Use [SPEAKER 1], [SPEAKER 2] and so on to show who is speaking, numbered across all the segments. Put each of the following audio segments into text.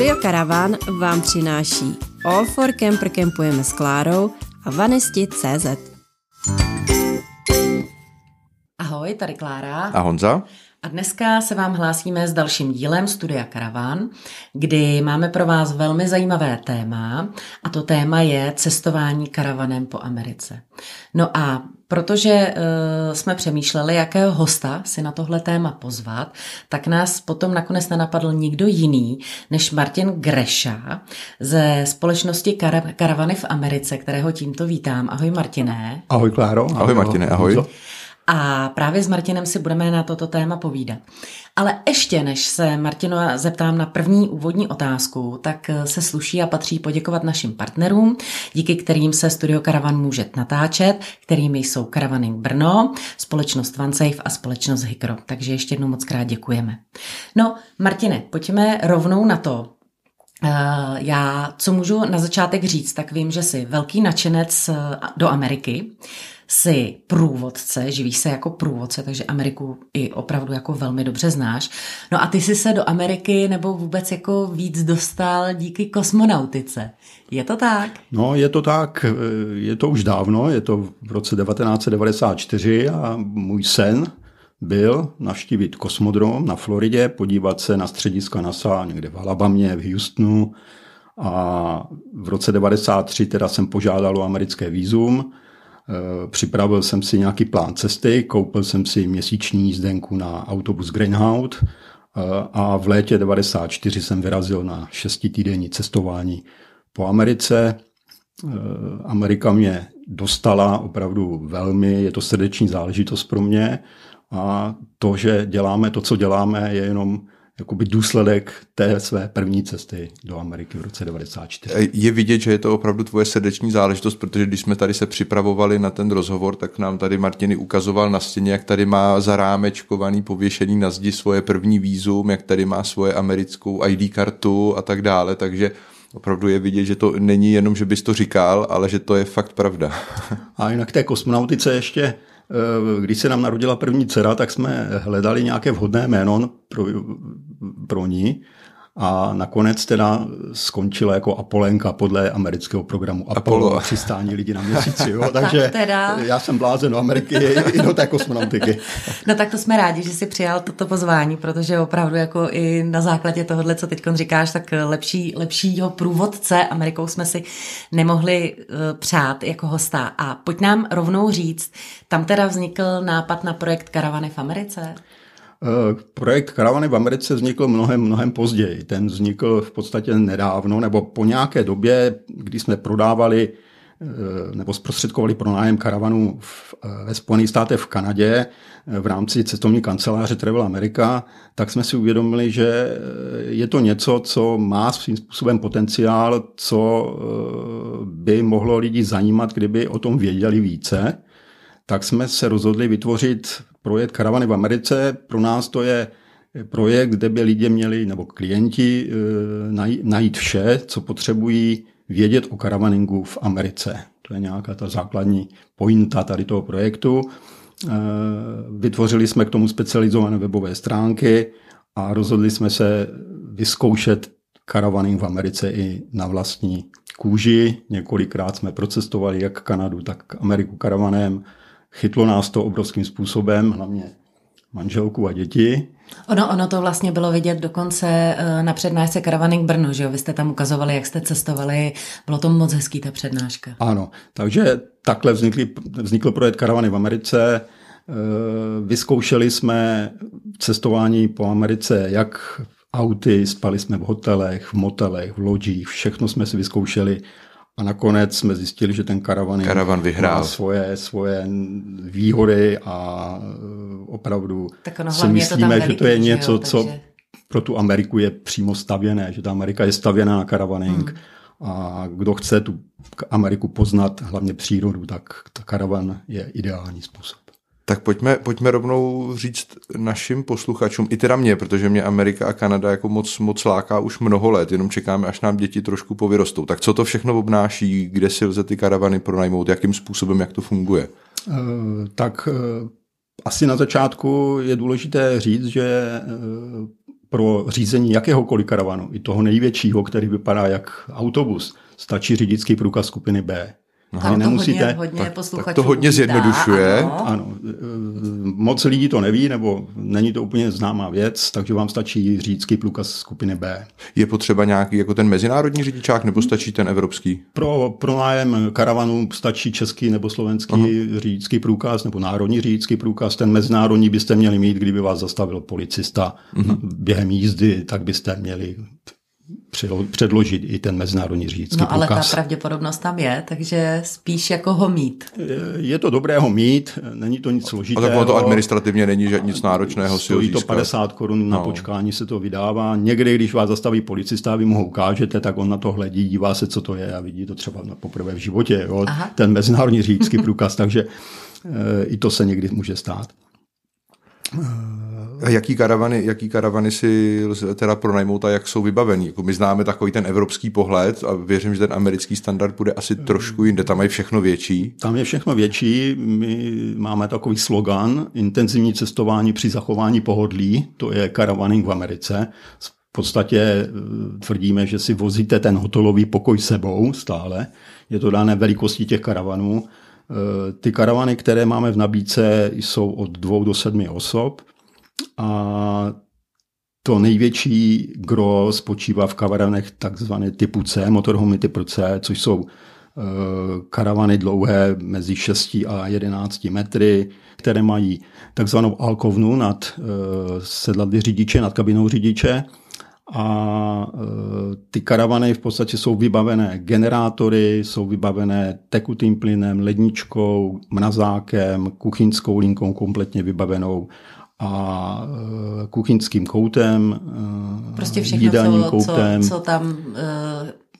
[SPEAKER 1] Studio Caravan vám přináší All for Camper Campujeme s Klárou a Vanesti.cz Ahoj, tady Klára.
[SPEAKER 2] A Honza.
[SPEAKER 1] A dneska se vám hlásíme s dalším dílem Studia Caravan, kdy máme pro vás velmi zajímavé téma a to téma je cestování karavanem po Americe. No a protože uh, jsme přemýšleli, jakého hosta si na tohle téma pozvat, tak nás potom nakonec nenapadl nikdo jiný než Martin Greša ze společnosti Kar- Karavany v Americe, kterého tímto vítám. Ahoj Martiné.
[SPEAKER 3] Ahoj Kláro. Ahoj,
[SPEAKER 2] ahoj Martine, ahoj. ahoj.
[SPEAKER 1] A právě s Martinem si budeme na toto téma povídat. Ale ještě než se Martino zeptám na první úvodní otázku, tak se sluší a patří poděkovat našim partnerům, díky kterým se Studio Caravan může natáčet, kterými jsou Caravaning Brno, společnost OneSafe a společnost Hikro. Takže ještě jednou moc krát děkujeme. No, Martine, pojďme rovnou na to, Uh, já, co můžu na začátek říct, tak vím, že jsi velký nadšenec do Ameriky jsi průvodce, živíš se jako průvodce, takže Ameriku i opravdu jako velmi dobře znáš. No a ty jsi se do Ameriky nebo vůbec jako víc dostal díky kosmonautice. Je to tak?
[SPEAKER 3] No, je to tak. Je to už dávno, je to v roce 1994 a můj sen byl navštívit kosmodrom na Floridě, podívat se na střediska NASA někde v Alabamě, v Houstonu a v roce 93 teda jsem požádal o americké výzum připravil jsem si nějaký plán cesty, koupil jsem si měsíční jízdenku na autobus Greyhound eh, a v létě 94 jsem vyrazil na šestitýdenní cestování po Americe. Eh, Amerika mě dostala opravdu velmi, je to srdeční záležitost pro mě a to, že děláme to, co děláme, je jenom jakoby důsledek té své první cesty do Ameriky v roce 94.
[SPEAKER 2] Je vidět, že je to opravdu tvoje srdeční záležitost, protože když jsme tady se připravovali na ten rozhovor, tak nám tady Martiny ukazoval na stěně, jak tady má zarámečkovaný, pověšený na zdi svoje první výzum, jak tady má svoje americkou ID kartu a tak dále, takže opravdu je vidět, že to není jenom, že bys to říkal, ale že to je fakt pravda.
[SPEAKER 3] A jinak té kosmonautice ještě když se nám narodila první dcera, tak jsme hledali nějaké vhodné jméno pro, pro ní a nakonec teda skončila jako Apolenka podle amerického programu Apollo, Apollo. přistání lidi na měsíci. Jo? Takže teda... já jsem blázen do Ameriky i do té kosmonautiky.
[SPEAKER 1] No tak to jsme rádi, že jsi přijal toto pozvání, protože opravdu jako i na základě tohohle, co teď říkáš, tak lepší, lepšího průvodce Amerikou jsme si nemohli uh, přát jako hosta. A pojď nám rovnou říct, tam teda vznikl nápad na projekt Karavany v Americe?
[SPEAKER 3] Eh, projekt Karavany v Americe vznikl mnohem, mnohem později. Ten vznikl v podstatě nedávno, nebo po nějaké době, kdy jsme prodávali eh, nebo zprostředkovali pronájem karavanu eh, ve Spojených státech v Kanadě v rámci cestovní kanceláře Travel America, tak jsme si uvědomili, že je to něco, co má svým způsobem potenciál, co by mohlo lidi zajímat, kdyby o tom věděli více. Tak jsme se rozhodli vytvořit projekt Karavany v Americe. Pro nás to je projekt, kde by lidi měli, nebo klienti, eh, najít vše, co potřebují vědět o karavaningu v Americe. To je nějaká ta základní pointa tady toho projektu. Eh, vytvořili jsme k tomu specializované webové stránky a rozhodli jsme se vyzkoušet karavaning v Americe i na vlastní kůži. Několikrát jsme procestovali jak Kanadu, tak Ameriku karavanem Chytlo nás to obrovským způsobem, hlavně manželku a děti.
[SPEAKER 1] Ono, ono to vlastně bylo vidět dokonce eh, na přednášce Karavaning Brno, že jo? Vy jste tam ukazovali, jak jste cestovali. Bylo to moc hezký, ta přednáška.
[SPEAKER 3] Ano, takže takhle vznikly, vznikl projekt Karavany v Americe. Eh, vyzkoušeli jsme cestování po Americe, jak auty, spali jsme v hotelech, v motelech, v lodích, všechno jsme si vyzkoušeli a nakonec jsme zjistili, že ten karavan,
[SPEAKER 2] karavan vyhrál.
[SPEAKER 3] má svoje, svoje výhody a e, opravdu tak ono, si myslíme, to že to je něco, jo, takže... co pro tu Ameriku je přímo stavěné, že ta Amerika je stavěná na karavaning. Hmm. A kdo chce tu Ameriku poznat, hlavně přírodu, tak ta karavan je ideální způsob.
[SPEAKER 2] Tak pojďme, pojďme rovnou říct našim posluchačům, i teda mě, protože mě Amerika a Kanada jako moc, moc láká už mnoho let, jenom čekáme, až nám děti trošku povyrostou. Tak co to všechno obnáší, kde si lze ty karavany pronajmout, jakým způsobem, jak to funguje? Uh,
[SPEAKER 3] tak uh, asi na začátku je důležité říct, že uh, pro řízení jakéhokoliv karavanu, i toho největšího, který vypadá jak autobus, stačí řidičský průkaz skupiny B.
[SPEAKER 1] Aha, to nemusíte, hodně, hodně
[SPEAKER 2] tak, tak to hodně zjednodušuje.
[SPEAKER 3] Ano. ano. E, moc lidí to neví, nebo není to úplně známá věc, takže vám stačí řidičský průkaz skupiny B.
[SPEAKER 2] Je potřeba nějaký jako ten mezinárodní řidičák, nebo stačí ten evropský?
[SPEAKER 3] Pro, pro nájem karavanu stačí český nebo slovenský uh-huh. řidičský průkaz, nebo národní řidičský průkaz. Ten mezinárodní byste měli mít, kdyby vás zastavil policista uh-huh. během jízdy, tak byste měli předložit i ten mezinárodní řidičský
[SPEAKER 1] No ale
[SPEAKER 3] průkaz.
[SPEAKER 1] ta pravděpodobnost tam je, takže spíš jako ho mít.
[SPEAKER 3] Je to dobré ho mít, není to nic složitého.
[SPEAKER 2] A tak to administrativně není že nic náročného si
[SPEAKER 3] Stojí to 50 korun na no. počkání se to vydává. Někdy, když vás zastaví policista, vy mu ho ukážete, tak on na to hledí, dívá se, co to je a vidí to třeba poprvé v životě, jo? ten mezinárodní řidičský průkaz, takže e, i to se někdy může stát.
[SPEAKER 2] A jaký karavany, jaký karavany si teda pronajmout a jak jsou vybavený? Jako my známe takový ten evropský pohled a věřím, že ten americký standard bude asi trošku jinde. Tam je všechno větší.
[SPEAKER 3] Tam je všechno větší. My máme takový slogan intenzivní cestování při zachování pohodlí. To je caravaning v Americe. V podstatě eh, tvrdíme, že si vozíte ten hotelový pokoj sebou stále. Je to dané velikostí těch karavanů. Eh, ty karavany, které máme v nabídce, jsou od dvou do sedmi osob a to největší gro spočívá v karavanech takzvané typu C, motorhomy typu C, což jsou eh, karavany dlouhé mezi 6 a 11 metry, které mají takzvanou alkovnu nad eh, sedladly řidiče, nad kabinou řidiče. A e, ty karavany v podstatě jsou vybavené generátory, jsou vybavené tekutým plynem, ledničkou, mrazákem, kuchyňskou linkou kompletně vybavenou a e, kuchyňským koutem,
[SPEAKER 1] e, prostě všechno, co, koutem. Co, co tam,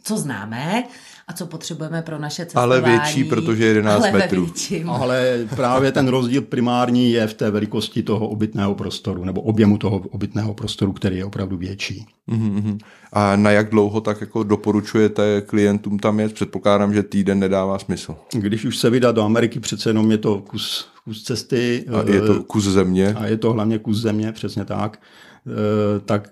[SPEAKER 1] co známe a co potřebujeme pro naše cestování.
[SPEAKER 2] Ale větší, protože 11 ale metrů.
[SPEAKER 3] Ale právě ten rozdíl primární je v té velikosti toho obytného prostoru, nebo objemu toho obytného prostoru, který je opravdu větší.
[SPEAKER 2] Mm-hmm. A na jak dlouho tak jako doporučujete klientům tam jet? Předpokládám, že týden nedává smysl.
[SPEAKER 3] Když už se vydá do Ameriky, přece jenom je to kus, kus cesty.
[SPEAKER 2] A je to eh, kus země.
[SPEAKER 3] A je to hlavně kus země, přesně tak. Eh, tak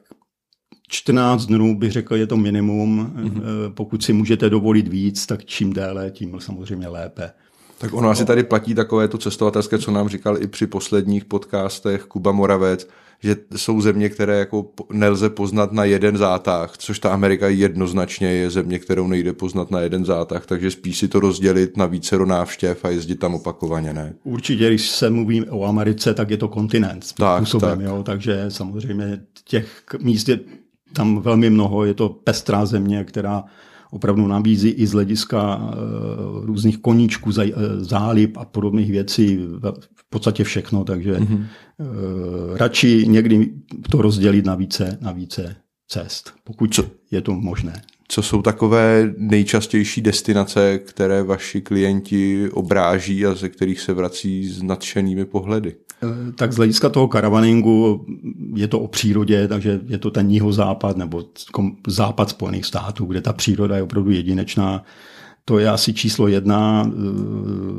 [SPEAKER 3] 14 dnů bych řekl, je to minimum. Mm-hmm. Pokud si můžete dovolit víc, tak čím déle, tím samozřejmě lépe.
[SPEAKER 2] Tak ono asi tady platí takové to cestovatelské, co nám říkal i při posledních podcastech Kuba Moravec, že jsou země, které jako nelze poznat na jeden zátah, což ta Amerika jednoznačně je země, kterou nejde poznat na jeden zátah, takže spíš si to rozdělit na více návštěv a jezdit tam opakovaně, ne?
[SPEAKER 3] Určitě, když se mluví o Americe, tak je to kontinent. Tak, způsobem, tak. Jo, takže samozřejmě těch míst je tam velmi mnoho, je to pestrá země, která opravdu nabízí i z hlediska eh, různých koníčků, eh, zálib a podobných věcí v podstatě všechno, takže mm-hmm. radši někdy to rozdělit na více, na více cest, pokud Co? je to možné.
[SPEAKER 2] Co jsou takové nejčastější destinace, které vaši klienti obráží a ze kterých se vrací s nadšenými pohledy?
[SPEAKER 3] Eh, tak z hlediska toho karavaningu je to o přírodě, takže je to ten jihozápad nebo západ Spojených států, kde ta příroda je opravdu jedinečná. To je asi číslo jedna. Eh,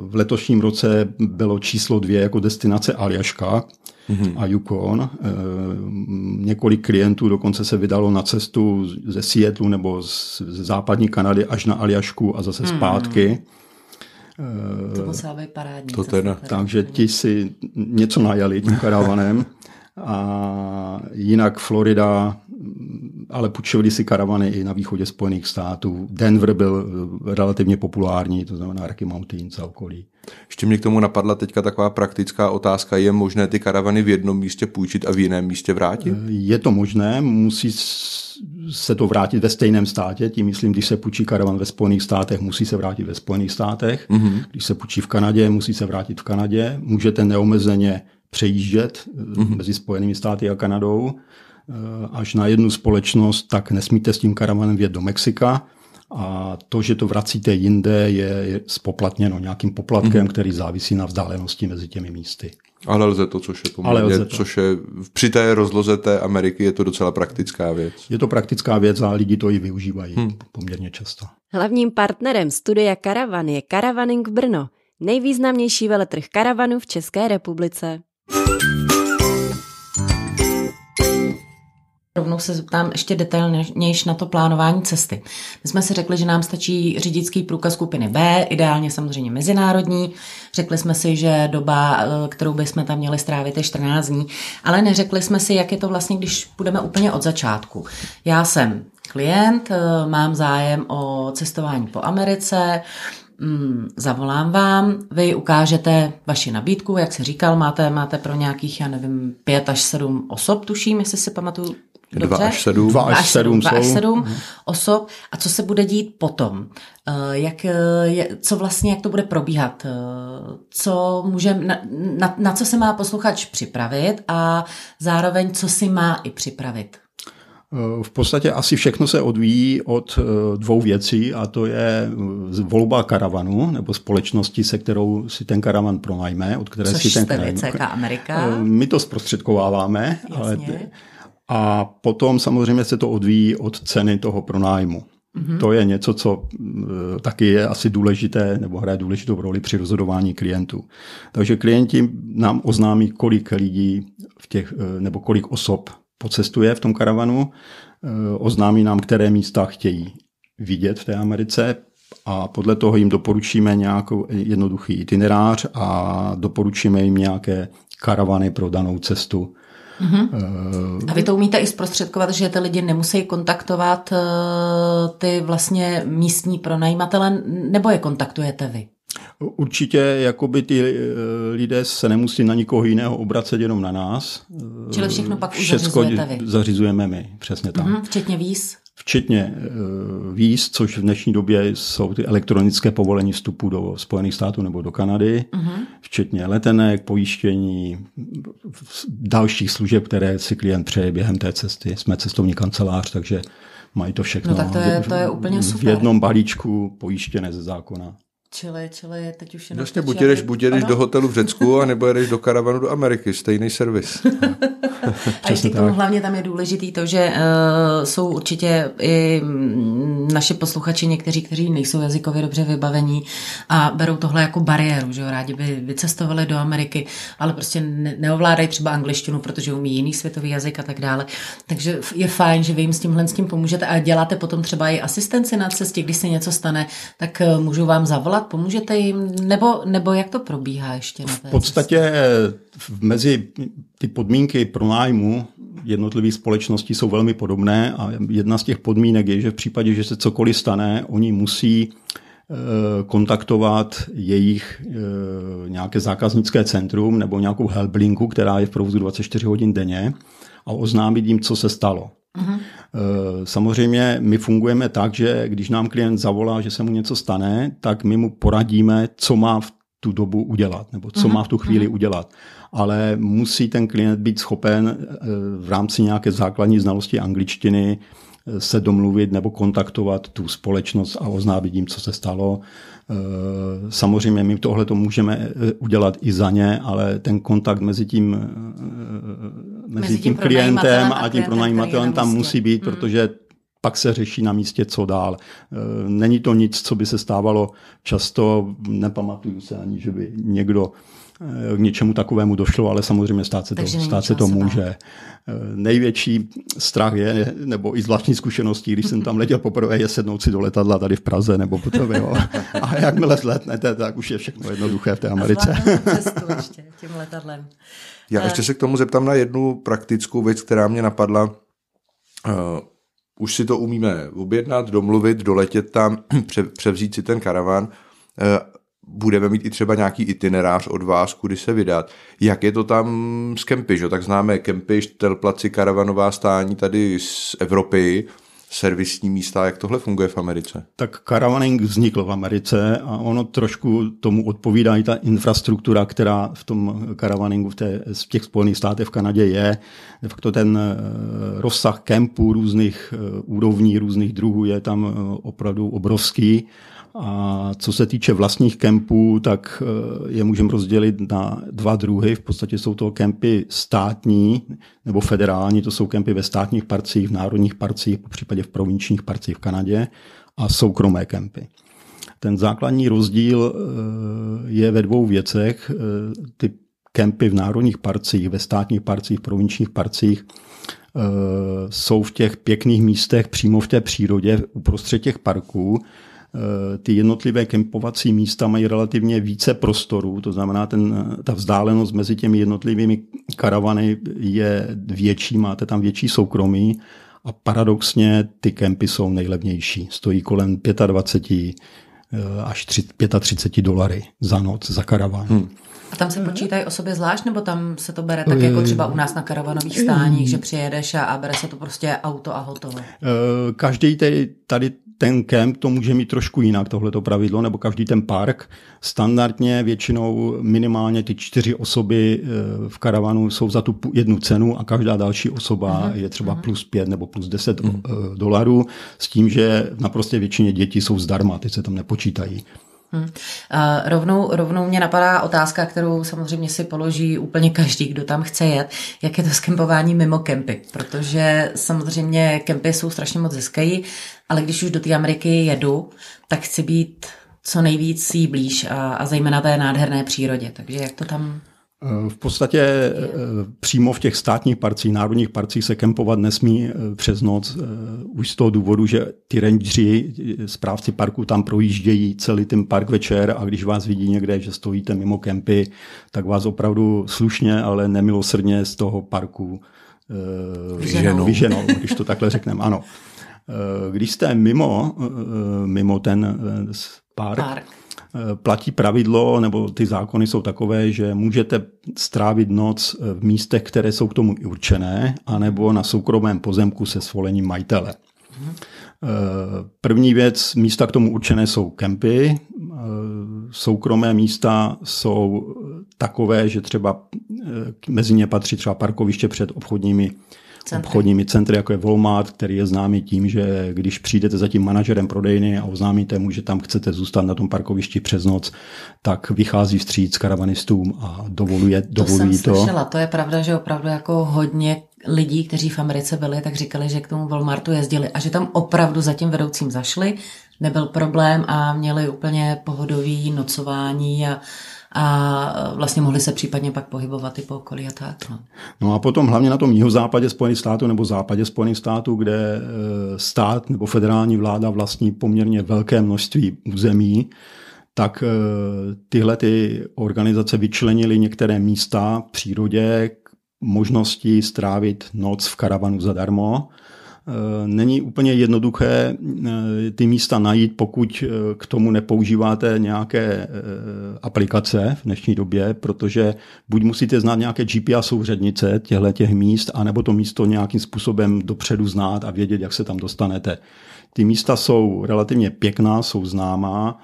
[SPEAKER 3] v letošním roce bylo číslo dvě jako destinace Aljaška mm-hmm. a Yukon. Eh, několik klientů dokonce se vydalo na cestu ze Seattle nebo z západní Kanady až na Aljašku a zase mm. zpátky.
[SPEAKER 1] To musela být parádní.
[SPEAKER 2] To teda.
[SPEAKER 3] Takže ti si něco najali tím karavanem. A jinak Florida, ale půjčovali si karavany i na východě Spojených států. Denver byl relativně populární, to znamená Rocky Mountains a okolí.
[SPEAKER 2] Ještě mě k tomu napadla teďka taková praktická otázka. Je možné ty karavany v jednom místě půjčit a v jiném místě vrátit?
[SPEAKER 3] Je to možné, musí se to vrátit ve stejném státě. Tím myslím, když se půjčí karavan ve Spojených státech, musí se vrátit ve Spojených státech. Mm-hmm. Když se půjčí v Kanadě, musí se vrátit v Kanadě. Můžete neomezeně přejíždět mm-hmm. mezi Spojenými státy a Kanadou eh, až na jednu společnost, tak nesmíte s tím karavanem vjet do Mexika. A to, že to vracíte jinde, je spoplatněno nějakým poplatkem, mm-hmm. který závisí na vzdálenosti mezi těmi místy.
[SPEAKER 2] Ale lze to, což je poměrně, což je při té rozloze té Ameriky je to docela praktická věc.
[SPEAKER 3] Je to praktická věc a lidi to i využívají hmm. poměrně často.
[SPEAKER 4] Hlavním partnerem studia Karavan je Karavaning Brno, nejvýznamnější veletrh karavanu v České republice.
[SPEAKER 1] Rovnou se zeptám ještě detailnější na to plánování cesty. My jsme si řekli, že nám stačí řidičský průkaz skupiny B, ideálně samozřejmě mezinárodní. Řekli jsme si, že doba, eh, kterou bychom tam měli strávit, je 14 dní, ale neřekli jsme si, jak je to vlastně, když budeme úplně od začátku. Já jsem klient, eh, mám zájem o cestování po Americe, mm, zavolám vám, vy ukážete vaši nabídku, jak se říkal, máte, máte pro nějakých, já nevím, pět až sedm osob, tuším, jestli si pamatuju Dobře?
[SPEAKER 2] Dva až sedm.
[SPEAKER 3] Dva až sedm,
[SPEAKER 1] dva až sedm osob. A co se bude dít potom? Eh, jak, je, co vlastně, jak to bude probíhat? Eh, co může, na, na, na co se má posluchač připravit a zároveň co si má i připravit?
[SPEAKER 3] Eh, v podstatě asi všechno se odvíjí od dvou věcí a to je volba karavanu nebo společnosti, se kterou si ten karavan pronajme, od které
[SPEAKER 1] Což
[SPEAKER 3] si ten
[SPEAKER 1] karavan... Amerika.
[SPEAKER 3] My to zprostředkováváme,
[SPEAKER 1] Jasně.
[SPEAKER 3] ale a potom samozřejmě se to odvíjí od ceny toho pronájmu. Mm-hmm. To je něco, co e, taky je asi důležité nebo hraje důležitou roli při rozhodování klientů. Takže klienti nám oznámí, kolik lidí v těch, e, nebo kolik osob pocestuje v tom karavanu, e, oznámí nám, které místa chtějí vidět v té Americe a podle toho jim doporučíme nějakou jednoduchý itinerář a doporučíme jim nějaké karavany pro danou cestu
[SPEAKER 1] Uh-huh. A vy to umíte i zprostředkovat, že ty lidi nemusí kontaktovat uh, ty vlastně místní pronajímatele, nebo je kontaktujete vy?
[SPEAKER 3] Určitě jakoby ty eh, lidé se nemusí na nikoho jiného obracet, jenom na nás.
[SPEAKER 1] Čili všechno pak už zařizujete vy?
[SPEAKER 3] zařizujeme my, přesně tak. Uh-huh,
[SPEAKER 1] včetně víz?
[SPEAKER 3] Včetně uh, víz, což v dnešní době jsou ty elektronické povolení vstupu do Spojených států nebo do Kanady, uh-huh. včetně letenek, pojištění, dalších služeb, které si klient přeje během té cesty. Jsme cestovní kancelář, takže mají to všechno
[SPEAKER 1] no, tak to je, to je úplně super.
[SPEAKER 3] v jednom balíčku pojištěné ze zákona.
[SPEAKER 1] Čili, čili teď už je
[SPEAKER 2] Vlastně buď jedeš, buď jedeš do hotelu v Řecku, anebo jedeš do karavanu do Ameriky, stejný servis.
[SPEAKER 1] a ještě k tomu hlavně tam je důležitý to, že uh, jsou určitě i naši posluchači někteří, kteří nejsou jazykově dobře vybavení a berou tohle jako bariéru, že jo, rádi by vycestovali do Ameriky, ale prostě ne- neovládají třeba angličtinu, protože umí jiný světový jazyk a tak dále. Takže je fajn, že vy jim s tímhle s tím pomůžete a děláte potom třeba i asistenci na cestě, když se něco stane, tak uh, můžu vám zavolat, pomůžete jim, nebo, nebo jak to probíhá ještě na té
[SPEAKER 3] V podstatě cestě? mezi ty podmínky pro nájmu jednotlivých společností jsou velmi podobné a jedna z těch podmínek je, že v případě, že se cokoliv stane, oni musí kontaktovat jejich nějaké zákaznické centrum nebo nějakou helplinku, která je v provozu 24 hodin denně a oznámit jim, co se stalo. Uh-huh. Samozřejmě my fungujeme tak, že když nám klient zavolá, že se mu něco stane, tak my mu poradíme, co má v tu dobu udělat, nebo co uh-huh. má v tu chvíli uh-huh. udělat. Ale musí ten klient být schopen eh, v rámci nějaké základní znalosti angličtiny eh, se domluvit nebo kontaktovat tu společnost a oznámit jim, co se stalo. Samozřejmě my tohle to můžeme udělat i za ně, ale ten kontakt mezi tím, mezi, mezi tím, tím klientem a tím pronajímatelem tam musí být, hmm. protože pak se řeší na místě, co dál. Není to nic, co by se stávalo často, nepamatuju se ani, že by někdo k něčemu takovému došlo, ale samozřejmě stát se to, stát se to může. Největší strach je, nebo i z vlastní zkušeností, když jsem tam letěl poprvé, je sednout si do letadla tady v Praze nebo potom, jo. A jakmile zletnete, tak už je všechno jednoduché v té Americe.
[SPEAKER 1] A cestu ještě tím letadlem.
[SPEAKER 2] Já ještě se k tomu zeptám na jednu praktickou věc, která mě napadla. Uh, už si to umíme objednat, domluvit, doletět tam, převzít si ten karavan. Budeme mít i třeba nějaký itinerář od vás, kudy se vydat. Jak je to tam s kempy, že? Tak známe kempy, štelplaci, karavanová stání tady z Evropy, servisní místa, jak tohle funguje v Americe?
[SPEAKER 3] Tak karavaning vznikl v Americe a ono trošku tomu odpovídá i ta infrastruktura, která v tom karavaningu v, té, v těch Spojených státech v Kanadě je. De facto ten eh, rozsah kempů různých eh, úrovní, různých druhů je tam eh, opravdu obrovský a co se týče vlastních kempů, tak eh, je můžeme rozdělit na dva druhy. V podstatě jsou to kempy státní nebo federální, to jsou kempy ve státních parcích, v národních parcích, po případě v provinčních parcích v Kanadě a soukromé kempy. Ten základní rozdíl eh, je ve dvou věcech. Eh, ty kempy v národních parcích, ve státních parcích, provinčních parcích jsou v těch pěkných místech přímo v té přírodě uprostřed těch parků. Ty jednotlivé kempovací místa mají relativně více prostoru, to znamená, ten, ta vzdálenost mezi těmi jednotlivými karavany je větší, máte tam větší soukromí a paradoxně ty kempy jsou nejlevnější. Stojí kolem 25 až 35 dolary za noc, za karavan. Hmm.
[SPEAKER 1] A tam se počítají osoby zvlášť, nebo tam se to bere tak jako třeba u nás na karavanových stáních, že přijedeš a, a bere se to prostě auto a hotovo?
[SPEAKER 3] Každý tady ten kemp to může mít trošku jinak, tohleto pravidlo, nebo každý ten park. Standardně většinou minimálně ty čtyři osoby v karavanu jsou za tu jednu cenu a každá další osoba uh-huh. je třeba uh-huh. plus pět nebo plus deset uh-huh. dolarů, s tím, že naprosto většině děti jsou zdarma, ty se tam nepočítají. Hmm. Uh,
[SPEAKER 1] rovnou, rovnou mě napadá otázka, kterou samozřejmě si položí úplně každý, kdo tam chce jet. Jak je to s kempováním mimo kempy? Protože samozřejmě kempy jsou strašně moc získají, ale když už do té Ameriky jedu, tak chci být co nejvíc jí blíž a, a zejména té nádherné přírodě. Takže jak to tam
[SPEAKER 3] v podstatě eh, přímo v těch státních parcích, národních parcích se kempovat nesmí eh, přes noc eh, už z toho důvodu, že ty rangeri, správci parku tam projíždějí celý ten park večer a když vás vidí někde, že stojíte mimo kempy, tak vás opravdu slušně, ale nemilosrdně z toho parku vyženou, vyženou když to takhle řekneme. Ano. Když jste mimo, mimo ten park, park Eh, platí pravidlo, nebo ty zákony jsou takové, že můžete strávit noc v místech, které jsou k tomu určené, anebo na soukromém pozemku se svolením majitele. Eh, první věc, místa k tomu určené jsou kempy, eh, soukromé místa jsou takové, že třeba mezi ně patří třeba parkoviště před obchodními centry. obchodními centry, jako je Walmart, který je známý tím, že když přijdete za tím manažerem prodejny a oznámíte mu, že tam chcete zůstat na tom parkovišti přes noc, tak vychází vstříc karavanistům a dovoluje, dovolují
[SPEAKER 1] to. Jsem slyšela, to je pravda, že opravdu jako hodně lidí, kteří v Americe byli, tak říkali, že k tomu Walmartu jezdili a že tam opravdu za tím vedoucím zašli, nebyl problém a měli úplně pohodový nocování a a vlastně mohli se případně pak pohybovat i po okolí a tak. No.
[SPEAKER 3] no a potom hlavně na tom jihozápadě Spojených států nebo západě Spojených států, kde e, stát nebo federální vláda vlastní poměrně velké množství území, tak e, tyhle ty organizace vyčlenily některé místa v přírodě k možnosti strávit noc v karavanu zadarmo není úplně jednoduché eh, ty místa najít, pokud eh, k tomu nepoužíváte nějaké aplikace v dnešní době, protože buď musíte znát nějaké GPS souřadnice těchto těch míst, anebo to místo nějakým způsobem dopředu znát a vědět, jak se tam dostanete. Ty místa jsou relativně pěkná, jsou známá,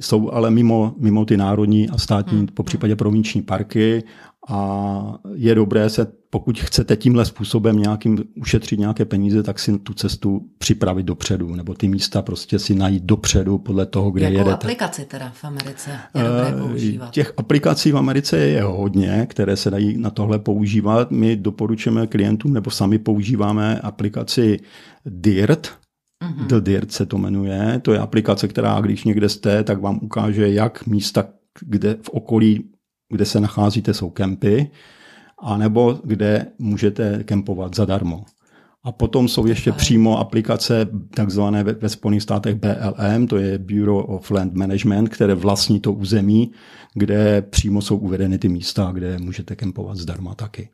[SPEAKER 3] jsou ale mimo, mimo ty národní a státní, hmm. po případě provinční parky a je dobré se, pokud chcete tímhle způsobem nějakým ušetřit nějaké peníze, tak si tu cestu připravit dopředu, nebo ty místa prostě si najít dopředu podle toho, kde
[SPEAKER 1] Jakou
[SPEAKER 3] jedete.
[SPEAKER 1] aplikaci teda v Americe je dobré eh, používat?
[SPEAKER 3] Těch aplikací v Americe je hodně, které se dají na tohle používat. My doporučujeme klientům, nebo sami používáme aplikaci DIRT, Mm-hmm. The Dirt se to jmenuje. To je aplikace, která, když někde jste, tak vám ukáže, jak místa, kde v okolí kde se nacházíte, jsou kempy, anebo kde můžete kempovat zadarmo. A potom jsou ještě přímo aplikace takzvané ve, ve Spojených státech BLM, to je Bureau of Land Management, které vlastní to území, kde přímo jsou uvedeny ty místa, kde můžete kempovat zdarma taky.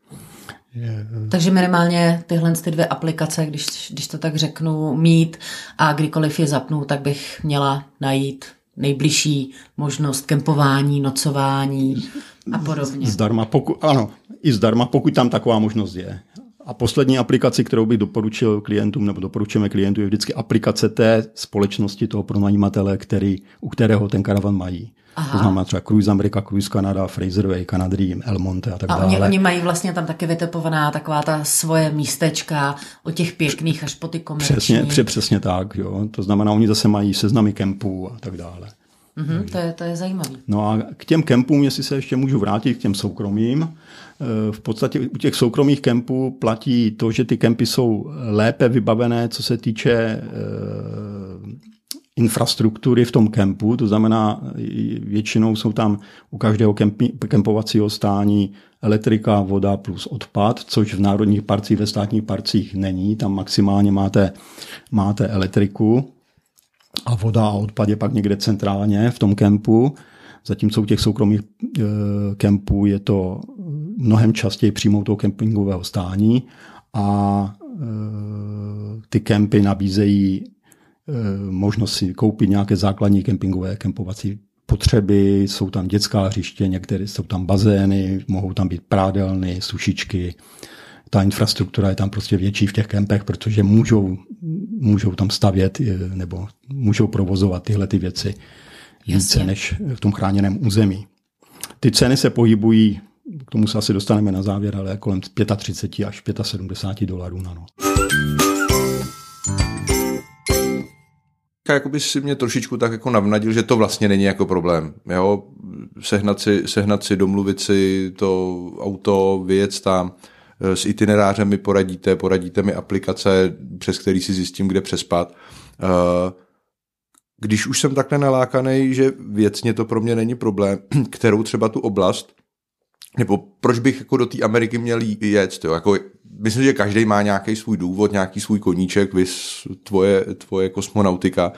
[SPEAKER 1] Je... Takže minimálně tyhle ty dvě aplikace, když, když to tak řeknu, mít a kdykoliv je zapnu, tak bych měla najít nejbližší možnost kempování, nocování a podobně.
[SPEAKER 3] Zdarma, pokud, ano, i zdarma, pokud tam taková možnost je. A poslední aplikaci, kterou bych doporučil klientům, nebo doporučujeme klientům, je vždycky aplikace té společnosti, toho pronajímatele, který, u kterého ten karavan mají. Aha. To znamená třeba Cruise America, Cruise Canada, Fraserway, Canadream, El Monte a tak
[SPEAKER 1] a
[SPEAKER 3] dále.
[SPEAKER 1] Oni, oni mají vlastně tam taky vytipovaná taková ta svoje místečka od těch pěkných až po ty komerční.
[SPEAKER 3] Přesně, přesně, přesně tak. Jo. To znamená, oni zase mají seznamy kempů a tak dále.
[SPEAKER 1] Mm-hmm, to, je, to je zajímavé.
[SPEAKER 3] No a k těm kempům, jestli se ještě můžu vrátit k těm soukromým, eh, v podstatě u těch soukromých kempů platí to, že ty kempy jsou lépe vybavené, co se týče eh, infrastruktury v tom kempu, to znamená, většinou jsou tam u každého kempi, kempovacího stání elektrika, voda plus odpad, což v národních parcích, ve státních parcích není. Tam maximálně máte, máte elektriku a voda a odpad je pak někde centrálně v tom kempu. Zatímco u těch soukromých e, kempů je to mnohem častěji přímo toho kempingového stání a e, ty kempy nabízejí e, možnost si koupit nějaké základní kempingové kempovací potřeby, jsou tam dětská hřiště, některé jsou tam bazény, mohou tam být prádelny, sušičky. Ta infrastruktura je tam prostě větší v těch kempech, protože můžou, můžou tam stavět nebo můžou provozovat tyhle ty věci více než v tom chráněném území. Ty ceny se pohybují, k tomu se asi dostaneme na závěr, ale kolem 35 až 75 dolarů na noc.
[SPEAKER 2] Jakoby si mě trošičku tak jako navnadil, že to vlastně není jako problém. Jo? Sehnat, si, sehnat si, domluvit si to auto, vyjet tam, s itinerářem mi poradíte, poradíte mi aplikace, přes který si zjistím, kde přespat. Uh, když už jsem takhle nalákaný, že věcně to pro mě není problém, kterou třeba tu oblast, nebo proč bych jako do té Ameriky měl jet, jo? Jako, myslím, že každý má nějaký svůj důvod, nějaký svůj koníček, vys tvoje, tvoje kosmonautika,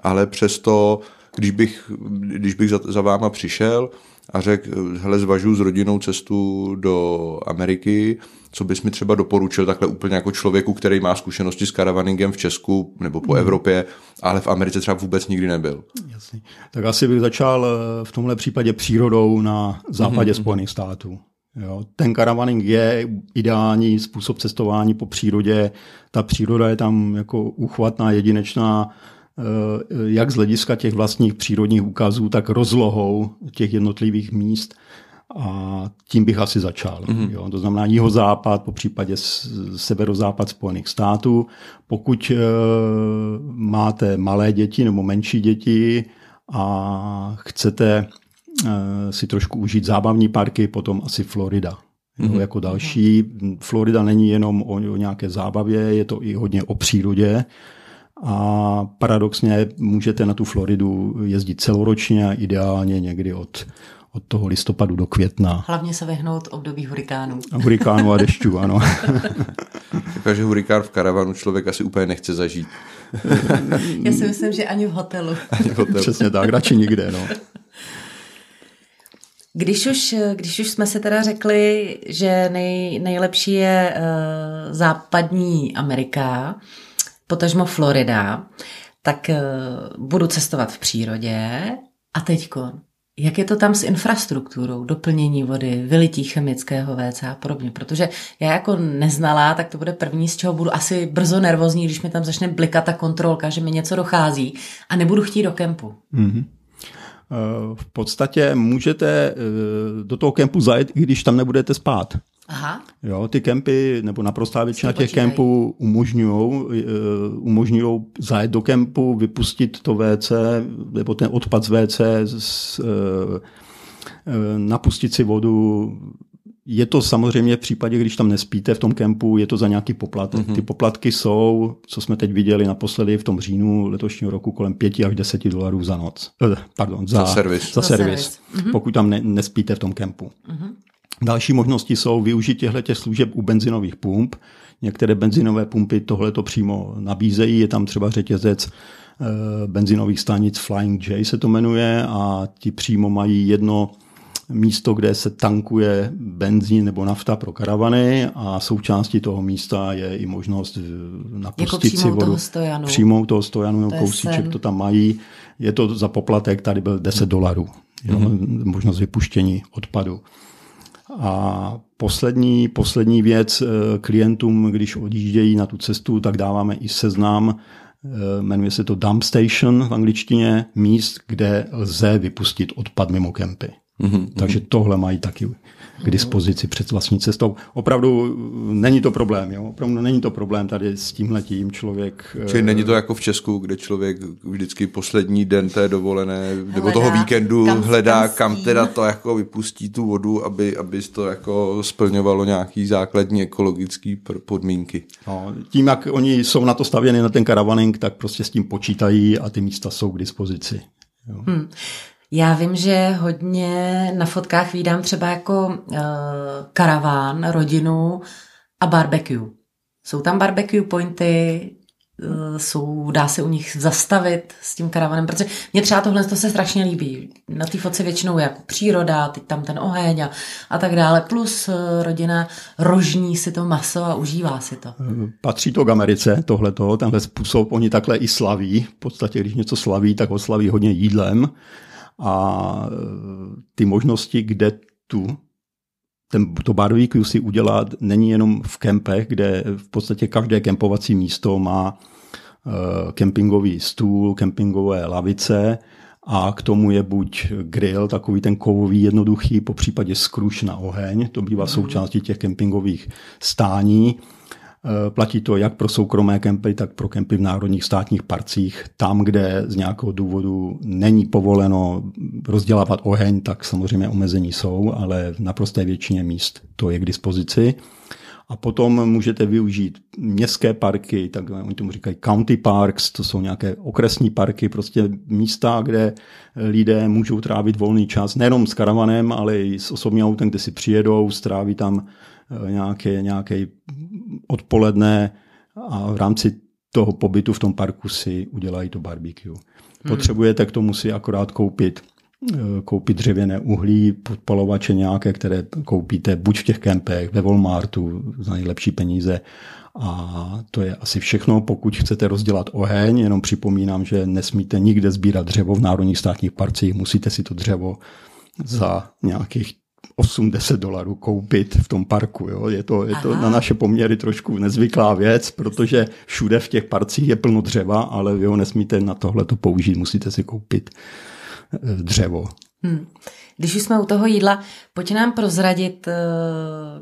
[SPEAKER 2] ale přesto, když bych, když bych za, za váma přišel a řekl, hele, zvažuji s rodinou cestu do Ameriky, co bys mi třeba doporučil takhle úplně jako člověku, který má zkušenosti s karavaningem v Česku nebo po mm. Evropě, ale v Americe třeba vůbec nikdy nebyl.
[SPEAKER 3] Jasně. Tak asi bych začal eh, v tomhle případě přírodou na západě mm-hmm. Spojených států. Jo, ten karavaning je ideální způsob cestování po přírodě. Ta příroda je tam jako uchvatná, jedinečná, jak z hlediska těch vlastních přírodních úkazů, tak rozlohou těch jednotlivých míst. A tím bych asi začal. Mm-hmm. Jo. To znamená jihozápad, po případě severozápad Spojených států. Pokud e, máte malé děti nebo menší děti a chcete e, si trošku užít zábavní parky, potom asi Florida. Mm-hmm. Jo, mhm. jako další. Florida není jenom o, o nějaké zábavě, je to i hodně o přírodě. A paradoxně můžete na tu Floridu jezdit celoročně a ideálně někdy od od toho listopadu do května.
[SPEAKER 1] Hlavně se vyhnout období hurikánů.
[SPEAKER 3] A hurikánů a dešťů, ano.
[SPEAKER 2] Takže hurikán v karavanu člověk asi úplně nechce zažít.
[SPEAKER 1] Já si myslím, že ani v hotelu.
[SPEAKER 2] Ani v hotelu.
[SPEAKER 3] Přesně tak, radši nikde. No.
[SPEAKER 1] Když už, když už jsme si teda řekli, že nej, nejlepší je uh, západní Amerika, potažmo Florida, tak uh, budu cestovat v přírodě a teďko jak je to tam s infrastrukturou, doplnění vody, vylití chemického WC a podobně? Protože já jako neznalá, tak to bude první, z čeho budu asi brzo nervózní, když mi tam začne blikat ta kontrolka, že mi něco dochází a nebudu chtít do kempu. Mm-hmm.
[SPEAKER 3] V podstatě můžete eh, do toho kempu zajet, i když tam nebudete spát.
[SPEAKER 1] Aha.
[SPEAKER 3] Jo, ty kempy, nebo naprostá většina těch kempů umožňují uh, umožňují zajet do kempu, vypustit to WC, nebo ten odpad z WC, z, uh, napustit si vodu. Je to samozřejmě v případě, když tam nespíte v tom kempu, je to za nějaký poplatek. Mm-hmm. Ty poplatky jsou, co jsme teď viděli naposledy v tom říjnu letošního roku, kolem 5 až 10 dolarů za noc. Pardon, za,
[SPEAKER 2] za servis.
[SPEAKER 3] Za, za servis, servis. Mm-hmm. pokud tam ne, nespíte v tom kempu. Mm-hmm. Další možnosti jsou využít těchto služeb u benzinových pump. Některé benzinové pumpy tohle to přímo nabízejí. Je tam třeba řetězec eh, benzinových stanic Flying J se to jmenuje a ti přímo mají jedno místo, kde se tankuje benzín nebo nafta pro karavany a součástí toho místa je i možnost eh, napustit
[SPEAKER 1] jako
[SPEAKER 3] si vodu.
[SPEAKER 1] Toho stojanu.
[SPEAKER 3] Přímou toho stojanu, to kousíček to tam mají. Je to za poplatek, tady byl 10 dolarů. Mm-hmm. možnost vypuštění odpadu. A poslední, poslední věc eh, klientům, když odjíždějí na tu cestu, tak dáváme i seznam, eh, jmenuje se to dump station v angličtině, míst, kde lze vypustit odpad mimo kempy. Mm-hmm. Takže tohle mají taky k dispozici před vlastní cestou. Opravdu není to problém, jo? Opravdu není to problém tady s tímhletím člověk...
[SPEAKER 2] Čili není to jako v Česku, kde člověk vždycky poslední den té dovolené hledá, nebo toho víkendu kam, hledá, kam, kam teda to jako vypustí tu vodu, aby, aby to jako splňovalo nějaký základní ekologický podmínky.
[SPEAKER 3] No, tím, jak oni jsou na to stavěni na ten karavaning, tak prostě s tím počítají a ty místa jsou k dispozici. Jo. Hmm.
[SPEAKER 1] Já vím, že hodně na fotkách vídám třeba jako uh, karaván, rodinu a barbecue. Jsou tam barbecue pointy, uh, jsou, dá se u nich zastavit s tím karavanem, protože mě třeba tohle to se strašně líbí. Na té fotce většinou je jako příroda, teď tam ten oheň a, a tak dále, plus uh, rodina rožní si to maso a užívá si to.
[SPEAKER 3] Patří to k Americe, tohleto, tenhle způsob, oni takhle i slaví, v podstatě když něco slaví, tak ho slaví hodně jídlem a e, ty možnosti, kde tu ten, to barbecue si udělat není jenom v kempech, kde v podstatě každé kempovací místo má uh, kempingový stůl, kempingové lavice a k tomu je buď grill, takový ten kovový jednoduchý, po případě skruš na oheň, to bývá mhm. součástí těch kempingových stání platí to jak pro soukromé kempy, tak pro kempy v národních státních parcích. Tam, kde z nějakého důvodu není povoleno rozdělávat oheň, tak samozřejmě omezení jsou, ale v naprosté většině míst to je k dispozici. A potom můžete využít městské parky, tak oni tomu říkají county parks, to jsou nějaké okresní parky, prostě místa, kde lidé můžou trávit volný čas, nejenom s karavanem, ale i s osobním autem, kde si přijedou, stráví tam eh, nějaké, nějaké odpoledne a v rámci toho pobytu v tom parku si udělají to barbecue. Hmm. Potřebujete k tomu si akorát koupit eh, koupit dřevěné uhlí, podpalovače nějaké, které koupíte buď v těch kempech, ve Walmartu za nejlepší peníze. A to je asi všechno. Pokud chcete rozdělat oheň, jenom připomínám, že nesmíte nikde sbírat dřevo v národních státních parcích, musíte si to dřevo za nějakých 8-10 dolarů koupit v tom parku. Jo. Je, to, je to na naše poměry trošku nezvyklá věc, protože všude v těch parcích je plno dřeva, ale vy ho nesmíte na tohle to použít, musíte si koupit eh, dřevo. Hmm.
[SPEAKER 1] Když už jsme u toho jídla, pojď nám prozradit, eh,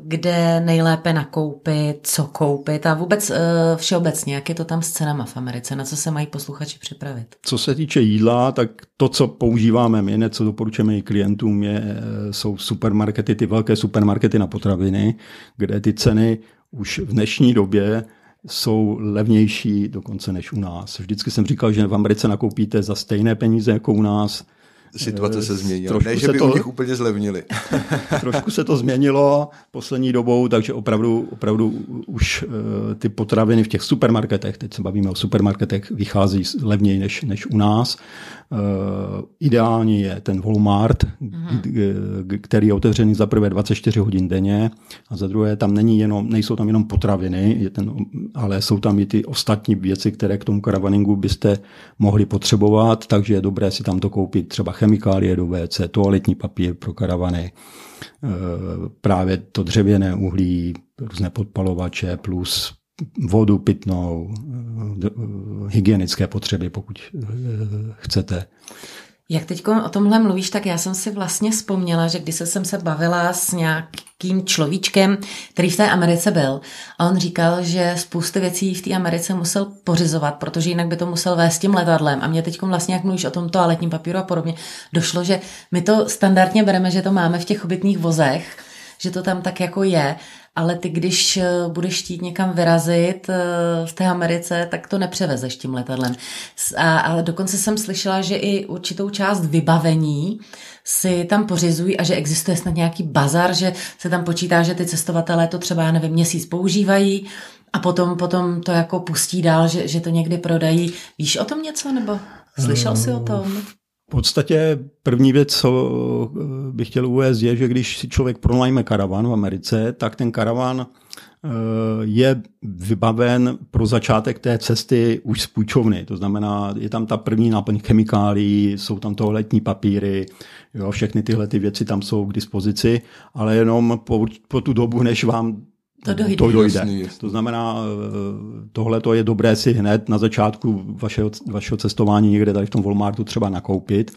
[SPEAKER 1] kde nejlépe nakoupit, co koupit a vůbec eh, všeobecně, jak je to tam s cenama v Americe, na co se mají posluchači připravit.
[SPEAKER 3] Co se týče jídla, tak to, co používáme my, co doporučujeme i klientům, je, eh, jsou supermarkety, ty velké supermarkety na potraviny, kde ty ceny už v dnešní době jsou levnější dokonce než u nás. Vždycky jsem říkal, že v Americe nakoupíte za stejné peníze jako u nás
[SPEAKER 2] situace se změnila. ne, že by to, u nich úplně zlevnili.
[SPEAKER 3] trošku se to změnilo poslední dobou, takže opravdu, opravdu už uh, ty potraviny v těch supermarketech, teď se bavíme o supermarketech, vychází levněji než, než u nás. Uh, ideální je ten Walmart, mm-hmm. který je otevřený za prvé 24 hodin denně a za druhé tam není jenom, nejsou tam jenom potraviny, je ten, ale jsou tam i ty ostatní věci, které k tomu karavaningu byste mohli potřebovat, takže je dobré si tam to koupit třeba chemikálie do WC, toaletní papír pro karavany, eh, právě to dřevěné uhlí, různé podpalovače plus vodu pitnou, eh, hygienické potřeby, pokud eh, chcete.
[SPEAKER 1] Jak teď o tomhle mluvíš, tak já jsem si vlastně vzpomněla, že když jsem se bavila s nějakým človíčkem, který v té Americe byl, a on říkal, že spoustu věcí v té Americe musel pořizovat, protože jinak by to musel vést tím letadlem. A mě teď vlastně, jak mluvíš o tom toaletním papíru a podobně, došlo, že my to standardně bereme, že to máme v těch obytných vozech, že to tam tak jako je, ale ty, když eh, budeš chtít někam vyrazit eh, v té Americe, tak to nepřevezeš tím letadlem. A, ale dokonce jsem slyšela, že i určitou část vybavení si tam pořizují a že existuje snad nějaký bazar, že se tam počítá, že ty cestovatelé to třeba, já nevím, měsíc používají a potom, potom to jako pustí dál, že, že to někdy prodají. Víš o tom něco, nebo slyšel jsi o tom?
[SPEAKER 3] V podstatě první věc, co eh, bych chtěl uvést, je, že když si člověk pronajme karavan v Americe, tak ten karavan eh, je vybaven pro začátek té cesty už z půjčovny. To znamená, je tam ta první náplň chemikálií, jsou tam toaletní papíry, jo, všechny tyhle ty věci tam jsou k dispozici, ale jenom po, po tu dobu, než vám
[SPEAKER 1] to dojde.
[SPEAKER 3] To, dojde. Jasný, jasný. to znamená, eh, tohle to je dobré si hned na začátku vašeho, vašeho cestování někde tady v tom Walmartu třeba nakoupit.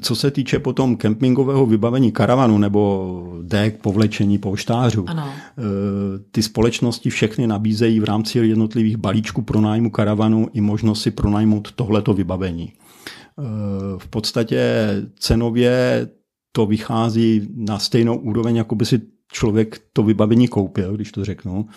[SPEAKER 3] Co se týče potom kempingového vybavení karavanu nebo dek, povlečení, polštářů,
[SPEAKER 1] Ano.
[SPEAKER 3] eh, ty společnosti všechny nabízejí v rámci jednotlivých balíčků pronájmu karavanu i možnost si pronajmout tohleto vybavení. Eh, V podstatě cenově to vychází na stejnou úroveň, jako by si člověk to vybavení koupil, když to řeknu.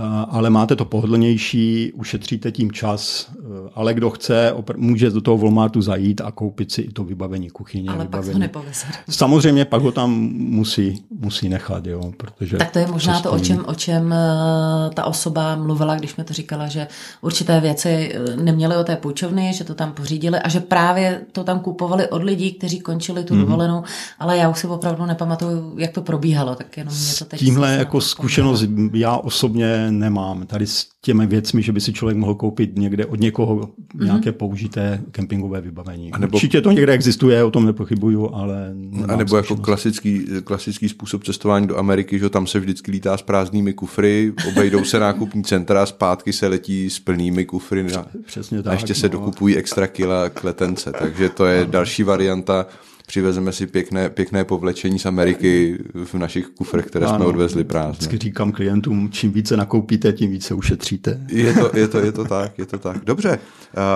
[SPEAKER 3] A- Ale máte to pohodlnější, ušetříte tím čas, eh, ale kdo chce, může do toho Walmartu zajít a koupit si i to vybavení kuchyně.
[SPEAKER 1] Ale pak to
[SPEAKER 3] vybavení.
[SPEAKER 1] nepoveze.
[SPEAKER 3] Samozřejmě pak ho tam musí, musí nechat, jo, protože...
[SPEAKER 1] Tak to je možná to, o čem, o čem eh, ta osoba mluvila, když mi to říkala, že určité věci eh, neměly o té půjčovny, že to tam pořídili a že právě to tam kupovali od lidí, kteří končili tu dovolenou, ale já už si opravdu nepamatuju, jak to probíhalo, tak jenom mě to teď...
[SPEAKER 3] Tímhle jako zkušenost já osobně nemám. Tady s těmi věcmi, že by si člověk mohl koupit někde od někoho
[SPEAKER 1] Mhm.
[SPEAKER 3] nějaké použité kempingové vybavení.
[SPEAKER 2] A nebo-
[SPEAKER 3] Určitě to někde existuje, o tom nepochybuju, ale
[SPEAKER 2] A nebo jako klasický, klasický způsob cestování do Ameriky, že tam se vždycky lítá s prázdnými kufry, obejdou se nákupní centra a zpátky se letí s plnými kufry a,
[SPEAKER 3] Přesně
[SPEAKER 2] a
[SPEAKER 3] tak,
[SPEAKER 2] ještě se
[SPEAKER 3] no.
[SPEAKER 2] dokupují extra kila k letence. Takže to je další varianta. Přivezeme si pěkné, pěkné povlečení z Ameriky v našich kufrech, které jsme
[SPEAKER 3] Ano.
[SPEAKER 2] odvezli prázdné.
[SPEAKER 3] Vždycky říkám klientům, čím více nakoupíte, tím více ušetříte.
[SPEAKER 2] Je to, je to, je to tak, je to tak. Dobře.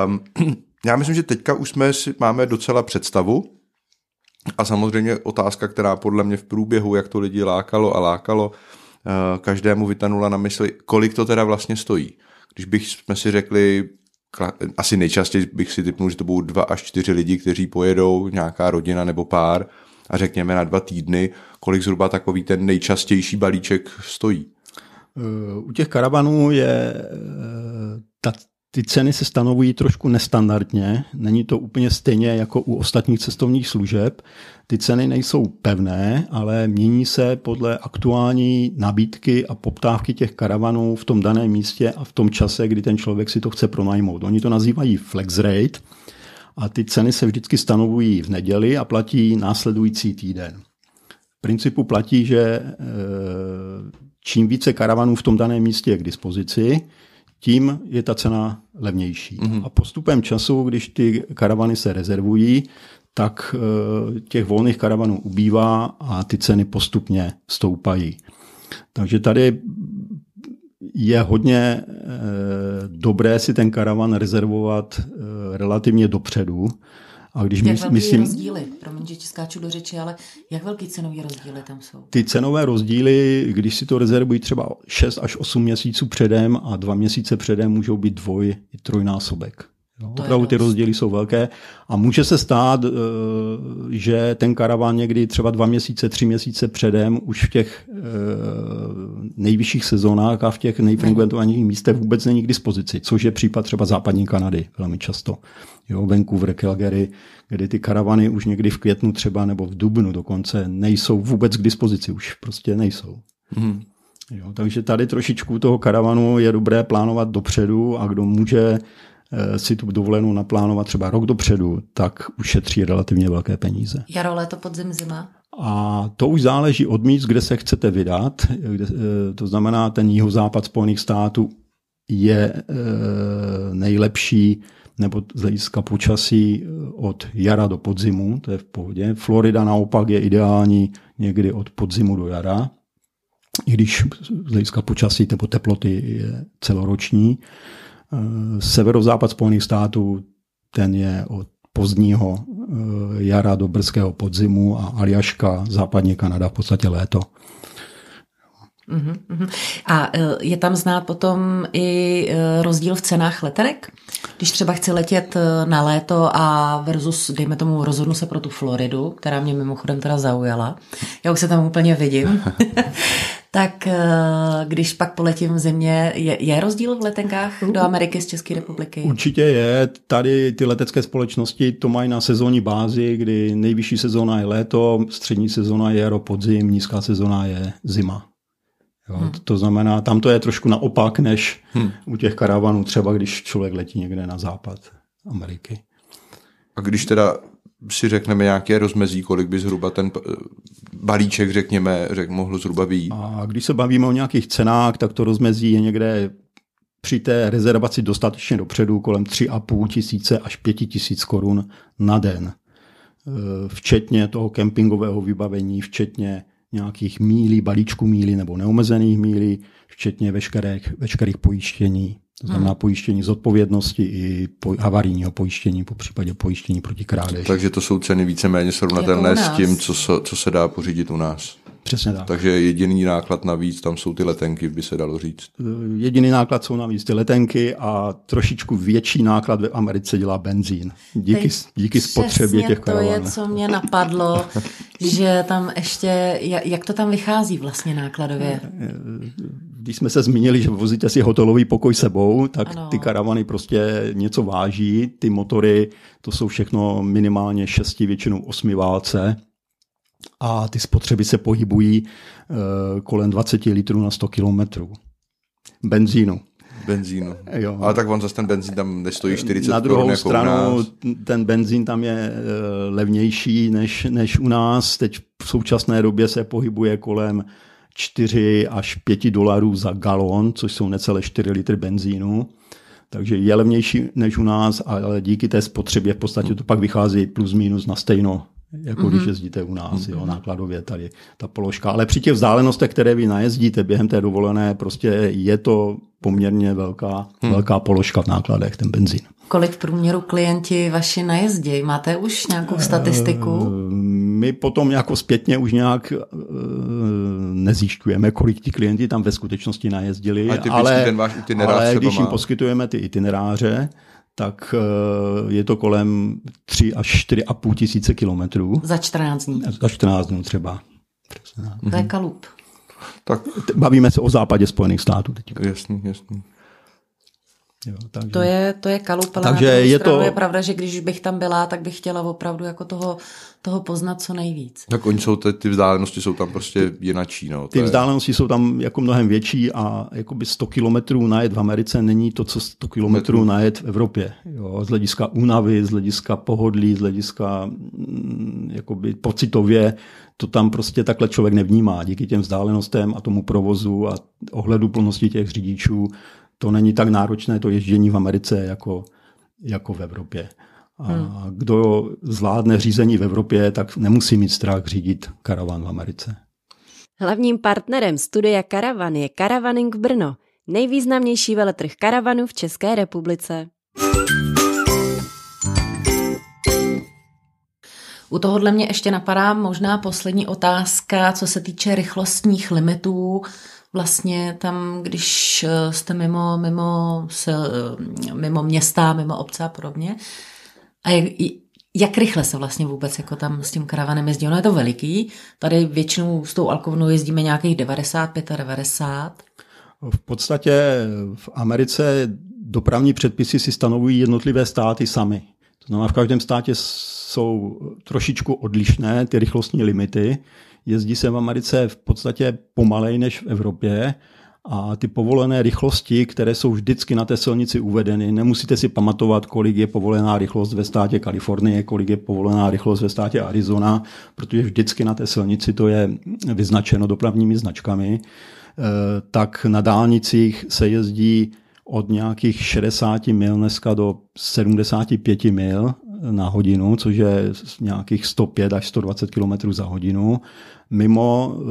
[SPEAKER 2] Um, já myslím, že teďka už jsme si, máme docela představu a samozřejmě otázka, která podle mě v průběhu, jak to lidi lákalo a lákalo, uh, každému vytanula na mysli, kolik to teda vlastně stojí. Když bych jsme si řekli, asi nejčastěji bych si typnul, že to budou dva až čtyři lidi, kteří pojedou, nějaká rodina nebo pár a řekněme na dva týdny, kolik zhruba takový ten nejčastější balíček stojí.
[SPEAKER 3] U těch karavanů je eh, ta, ty ceny se stanovují trošku nestandardně. Není to úplně stejně jako u ostatních cestovních služeb. Ty ceny nejsou pevné, ale mění se podle aktuální nabídky a poptávky těch karavanů v tom daném místě a v tom čase, kdy ten člověk si to chce pronajmout. Oni to nazývají flex rate a ty ceny se vždycky stanovují v neděli a platí následující týden. V principu platí, že eh, čím více karavanů v tom daném místě je k dispozici, tím je ta cena levnější. Mm-hmm. A postupem času, když ty karavany se rezervují, tak eh, těch volných karavanů ubývá a ty ceny postupně stoupají. Takže tady je hodně eh, dobré si ten karavan rezervovat eh, relativně dopředu. A když
[SPEAKER 1] Jak velký
[SPEAKER 3] myslím,
[SPEAKER 1] rozdíly? Promiň, že skáču do řeči, ale jak velký cenový rozdíly tam jsou?
[SPEAKER 3] ty cenové rozdíly, když si to rezervují třeba 6 až 8 měsíců předem a dva měsíce předem můžou být dvoj i trojnásobek. Jo,
[SPEAKER 1] je
[SPEAKER 3] opravdu ty rozdíly jsou velké a může se stát, eh, že ten karavan někdy třeba dva měsíce, tři měsíce předem už v těch eh, nejvyšších sezónách a v těch nejfrekventovanějších místech vůbec není k dispozici, což je případ třeba západní Kanady velmi často. Jo, Vancouver, Calgary, kdy ty karavany už někdy v květnu třeba nebo v dubnu dokonce nejsou vůbec k dispozici, už prostě nejsou.
[SPEAKER 2] Hmm.
[SPEAKER 3] Jo, takže tady trošičku toho karavanu je dobré plánovat dopředu a kdo může si tu dovolenou naplánovat třeba rok dopředu, tak ušetří relativně velké peníze.
[SPEAKER 1] Jaro, léto, podzim, zima?
[SPEAKER 3] A to už záleží od míst, kde se chcete vydat. Kde, eh, to znamená, ten jihozápad Spojených států je eh, nejlepší nebo z hlediska počasí eh, od jara do podzimu, to je v pohodě. Florida naopak je ideální někdy od podzimu do jara, i když z hlediska počasí nebo teploty je celoroční. Eh, Severozápad Spojených států, ten je od pozdního eh, jara do brzkého podzimu a Aljaška, západní Kanada v podstatě léto.
[SPEAKER 1] Mhm, mhm. A eh, je tam znát potom i rozdíl v cenách letenek? Když třeba chci letět na léto a versus, dejme tomu, rozhodnu se pro tu Floridu, která mě mimochodem teda zaujala. Já už se tam úplně vidím. tak eh, když pak poletím v zimě, je, je rozdíl v letenkách do Ameriky z České republiky?
[SPEAKER 3] Určitě je. Tady ty letecké společnosti to mají na sezónní bázi, kdy nejvyšší sezóna je léto, střední sezóna je jaro, podzim, nízká sezóna je zima. Jo, hmm. To znamená, tam to je trošku naopak, než hmm. u těch karavanů, třeba když člověk letí někde na západ Ameriky.
[SPEAKER 2] A když teda si řekneme nějaké rozmezí, kolik by zhruba ten eh, balíček, řekněme, řek, mohl zhruba být.
[SPEAKER 3] A když se bavíme o nějakých cenách, tak to rozmezí je někde při té rezervaci dostatečně dopředu kolem 3,5 tisíce až 5 tisíc korun na den. včetně toho kempingového vybavení, včetně nějakých mílí, balíčku mílí nebo neomezených mílí, včetně veškerých, veškerých pojištění. To znamená hmm. pojištění zodpovědnosti i po, havarijního pojištění, po případě pojištění proti krádeži.
[SPEAKER 2] Takže to jsou ceny víceméně srovnatelné jako s tím, co se, co se dá pořídit u nás.
[SPEAKER 3] Přesně tak.
[SPEAKER 2] Takže jediný náklad navíc, tam jsou ty letenky, by se dalo říct.
[SPEAKER 3] Eh, jediný náklad jsou navíc ty letenky a trošičku větší náklad v Americe dělá benzín. Díky, díky spotřebě těch karavan.
[SPEAKER 1] to je, co mě napadlo, že tam ještě, jak to tam vychází vlastně nákladově? Eh,
[SPEAKER 3] když jsme se zmínili, že vozíte si hotelový pokoj sebou, tak ano. ty karavany prostě něco váží. Ty motory, to jsou všechno minimálně šesti, většinou osmi válce a ty spotřeby se pohybují uh, kolem 20 litrů na 100 kilometrů. Benzínu.
[SPEAKER 2] Benzínu. Jo. Ale tak on zase ten benzín tam nestojí 40
[SPEAKER 3] Na druhou jako stranu ten benzín tam je levnější než, než u nás. Teď v současné době se pohybuje kolem 4 až 5 dolarů za galon, což jsou necelé 4 litry benzínu. Takže je levnější než u nás, ale díky té spotřebě v podstatě to pak vychází plus minus na stejno jako mm-hmm. když mhm. jezdíte u nás, mm-hmm. jo, nákladově tady ta položka. Ale při těch vzdálenostech, které vy najezdíte během té dovolené, prostě je to poměrně velká, hmm. velká položka v nákladech, ten benzín.
[SPEAKER 1] Kolik v průměru klienti vaši najezdějí? Máte už nějakou statistiku? Eh,
[SPEAKER 3] my potom jako zpětně už nějak uh, nezjišťujeme, kolik ti klienti tam ve skutečnosti najezdili, ale, ale, ten váš ale když jim má... poskytujeme ty itineráře, tak eh, je to kolem 3 až 4,5 tisíce kilometrů.
[SPEAKER 1] Za 14 dní.
[SPEAKER 3] Za 14 dní třeba.
[SPEAKER 1] To je kalup.
[SPEAKER 3] Tak. Bavíme se o západě Spojených států teď.
[SPEAKER 2] Jasný, jasný.
[SPEAKER 1] Jo, takže... To je, to je kalup, ale takže je to... je pravda, že když bych tam byla, tak bych chtěla opravdu jako toho, toho poznat co nejvíc.
[SPEAKER 2] Tak oni jsou, ty, ty vzdálenosti jsou tam prostě jinačí. No,
[SPEAKER 3] ty je... vzdálenosti jsou tam jako mnohem větší a jakoby 100 kilometrů najet v Americe není to, co 100 kilometrů najet v Evropě. Jo, z hlediska únavy, z hlediska pohodlí, z hlediska mm, jakoby pocitově to tam prostě takhle člověk nevnímá. Díky těm vzdálenostem a tomu provozu a ohledu plnosti těch řidičů to není tak náročné to ježdění v Americe jako, jako v Evropě. A hmm. kdo zvládne řízení v Evropě, tak nemusí mít strach řídit karavan v Americe.
[SPEAKER 4] Hlavním partnerem studia Karavan je Caravaning Brno, nejvýznamnější veletrh karavanu v České republice.
[SPEAKER 1] U tohohle mě ještě napadá možná poslední otázka, co se týče rychlostních limitů vlastně tam, když eh, jste mimo, mimo, se, eh, mimo města, mimo obce a podobně. A jak, jak rychle se vlastně vůbec jako tam s tím karavanem jezdí? Ono je to veliký, tady většinou s tou alkovnou jezdíme nějakých 90, 95.
[SPEAKER 3] V podstatě v Americe dopravní předpisy si stanovují jednotlivé státy sami. To znamená, v každém státě jsou trošičku odlišné ty rychlostní limity. Jezdí se v Americe v podstatě pomalej než v Evropě a ty povolené rychlosti, které jsou vždycky na té silnici uvedeny, nemusíte si pamatovat, kolik je povolená rychlost ve státě Kalifornie, kolik je povolená rychlost ve státě Arizona, protože vždycky na té silnici to je vyznačeno dopravními značkami. Eh, tak na dálnicích se jezdí od nějakých 60 mil dneska do 75 mil na hodinu, což je nějakých 105 až 120 km za hodinu. Mimo e,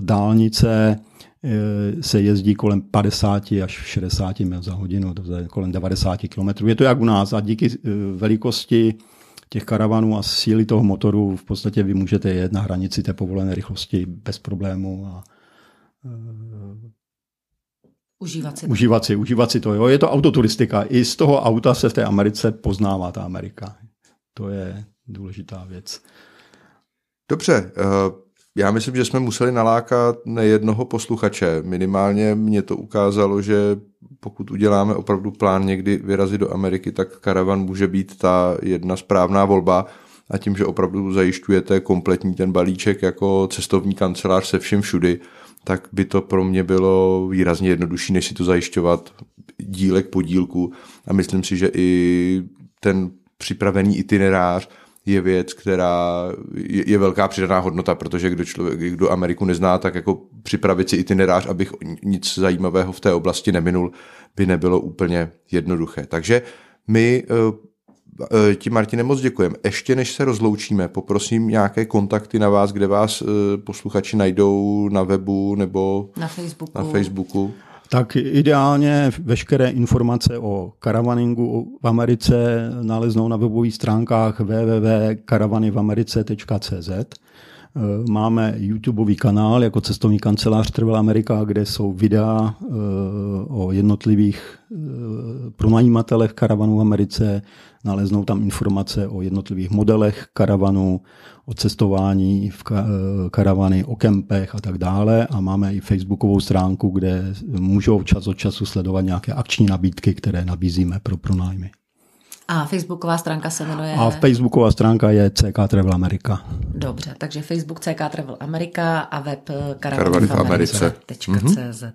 [SPEAKER 3] dálnice e, se jezdí kolem 50 až 60 mil za hodinu, to je kolem 90 km. Je to jak u nás a díky e, velikosti těch karavanů a síly toho motoru v podstatě vy můžete jet na hranici té povolené rychlosti bez problému a
[SPEAKER 1] Užívat si,
[SPEAKER 3] užívat si, užívat si to. Jo. Je to autoturistika. I z toho auta se v té Americe poznává ta Amerika. To je důležitá věc.
[SPEAKER 2] Dobře, eh, já myslím, že jsme museli nalákat nejednoho posluchače. Minimálně mě to ukázalo, že pokud uděláme opravdu plán někdy vyrazit do Ameriky, tak karavan může být ta jedna správná volba a tím, že opravdu zajišťujete kompletní ten balíček jako cestovní kancelář se vším všudy, tak by to pro mě bylo výrazně jednodušší, než si to zajišťovat dílek po dílku. A myslím si, že i ten připravený itinerář je věc, která je, je velká přidaná hodnota, protože kdo člověk, kdo Ameriku nezná, tak jako připravit si itinerář, abych nic zajímavého v té oblasti neminul, by nebylo úplně jednoduché. Takže my eh, ti Martine moc děkujeme. Ještě než se rozloučíme, poprosím nějaké kontakty na vás, kde vás e, posluchači najdou na webu nebo
[SPEAKER 1] na Facebooku.
[SPEAKER 2] Na Facebooku.
[SPEAKER 3] Tak ideálně veškeré informace o karavaningu v Americe naleznou na webových stránkách www.karavanyvamerice.cz. Eh, máme YouTubeový kanál jako cestovní kancelář Travel Amerika, kde jsou videa eh, o jednotlivých eh, pronajímatelech karavanů v Americe. Naleznou tam informace o jednotlivých modelech karavanů, o cestování v karavany, o kempech a tak dále. A máme i facebookovou stránku, kde můžou čas od času sledovat nějaké akční nabídky, které nabízíme pro pronájmy.
[SPEAKER 1] A facebooková stránka se jmenuje?
[SPEAKER 3] A facebooková stránka je CK Travel Amerika.
[SPEAKER 1] Dobře, takže Facebook CK Travel Amerika a web
[SPEAKER 2] Karavany v Americe.
[SPEAKER 1] Mm-hmm.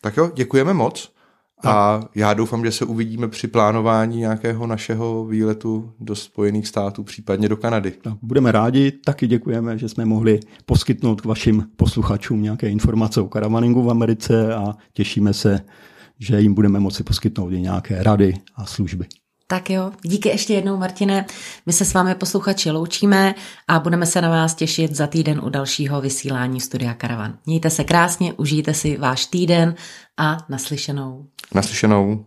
[SPEAKER 2] Tak jo, děkujeme moc. A já doufám, že se uvidíme při plánování nějakého našeho výletu do Spojených států, případně do Kanady.
[SPEAKER 3] Budeme rádi, taky děkujeme, že jsme mohli poskytnout vašim posluchačům nějaké informace o karavaningu v Americe a těšíme se že jim budeme moci poskytnout i nějaké rady a služby.
[SPEAKER 1] Tak jo, díky ještě jednou, Martine. My se s vámi posluchači loučíme a budeme se na vás těšit za týden u dalšího vysílání Studia Karavan. Mějte se krásně, užijte si váš týden a naslyšenou.
[SPEAKER 2] Naslyšenou.